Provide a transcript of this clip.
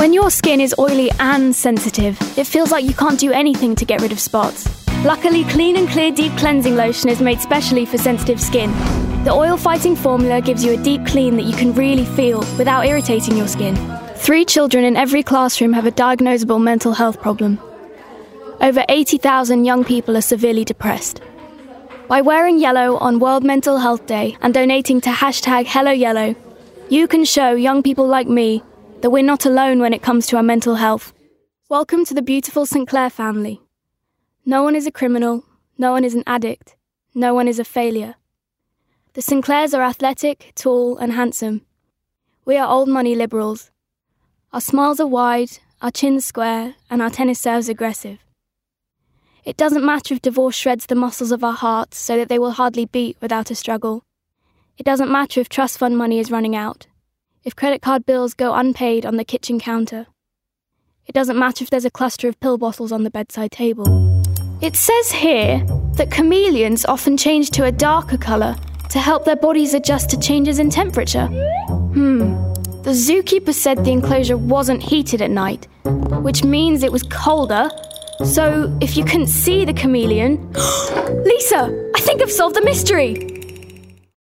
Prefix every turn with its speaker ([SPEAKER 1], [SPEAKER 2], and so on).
[SPEAKER 1] When your skin is oily and sensitive, it feels like you can't do anything to get rid of spots. Luckily, Clean and Clear Deep Cleansing Lotion is made specially for sensitive skin. The oil fighting formula gives you a deep clean that you can really feel without irritating your skin. Three children in every classroom have a diagnosable mental health problem. Over 80,000 young people are severely depressed. By wearing yellow on World Mental Health Day and donating to hashtag Hello Yellow, you can show young people like me that we're not alone when it comes to our mental health. Welcome to the beautiful Sinclair family. No one is a criminal, no one is an addict, no one is a failure. The Sinclairs are athletic, tall, and handsome. We are old money liberals. Our smiles are wide, our chins square, and our tennis serves aggressive. It doesn't matter if divorce shreds the muscles of our hearts so that they will hardly beat without a struggle. It doesn't matter if trust fund money is running out if credit card bills go unpaid on the kitchen counter. It doesn't matter if there's a cluster of pill bottles on the bedside table. It says here that chameleons often change to a darker colour to help their bodies adjust to changes in temperature. Hmm. The zookeeper said the enclosure wasn't heated at night, which means it was colder. So if you couldn't see the chameleon. Lisa, I think I've solved the mystery!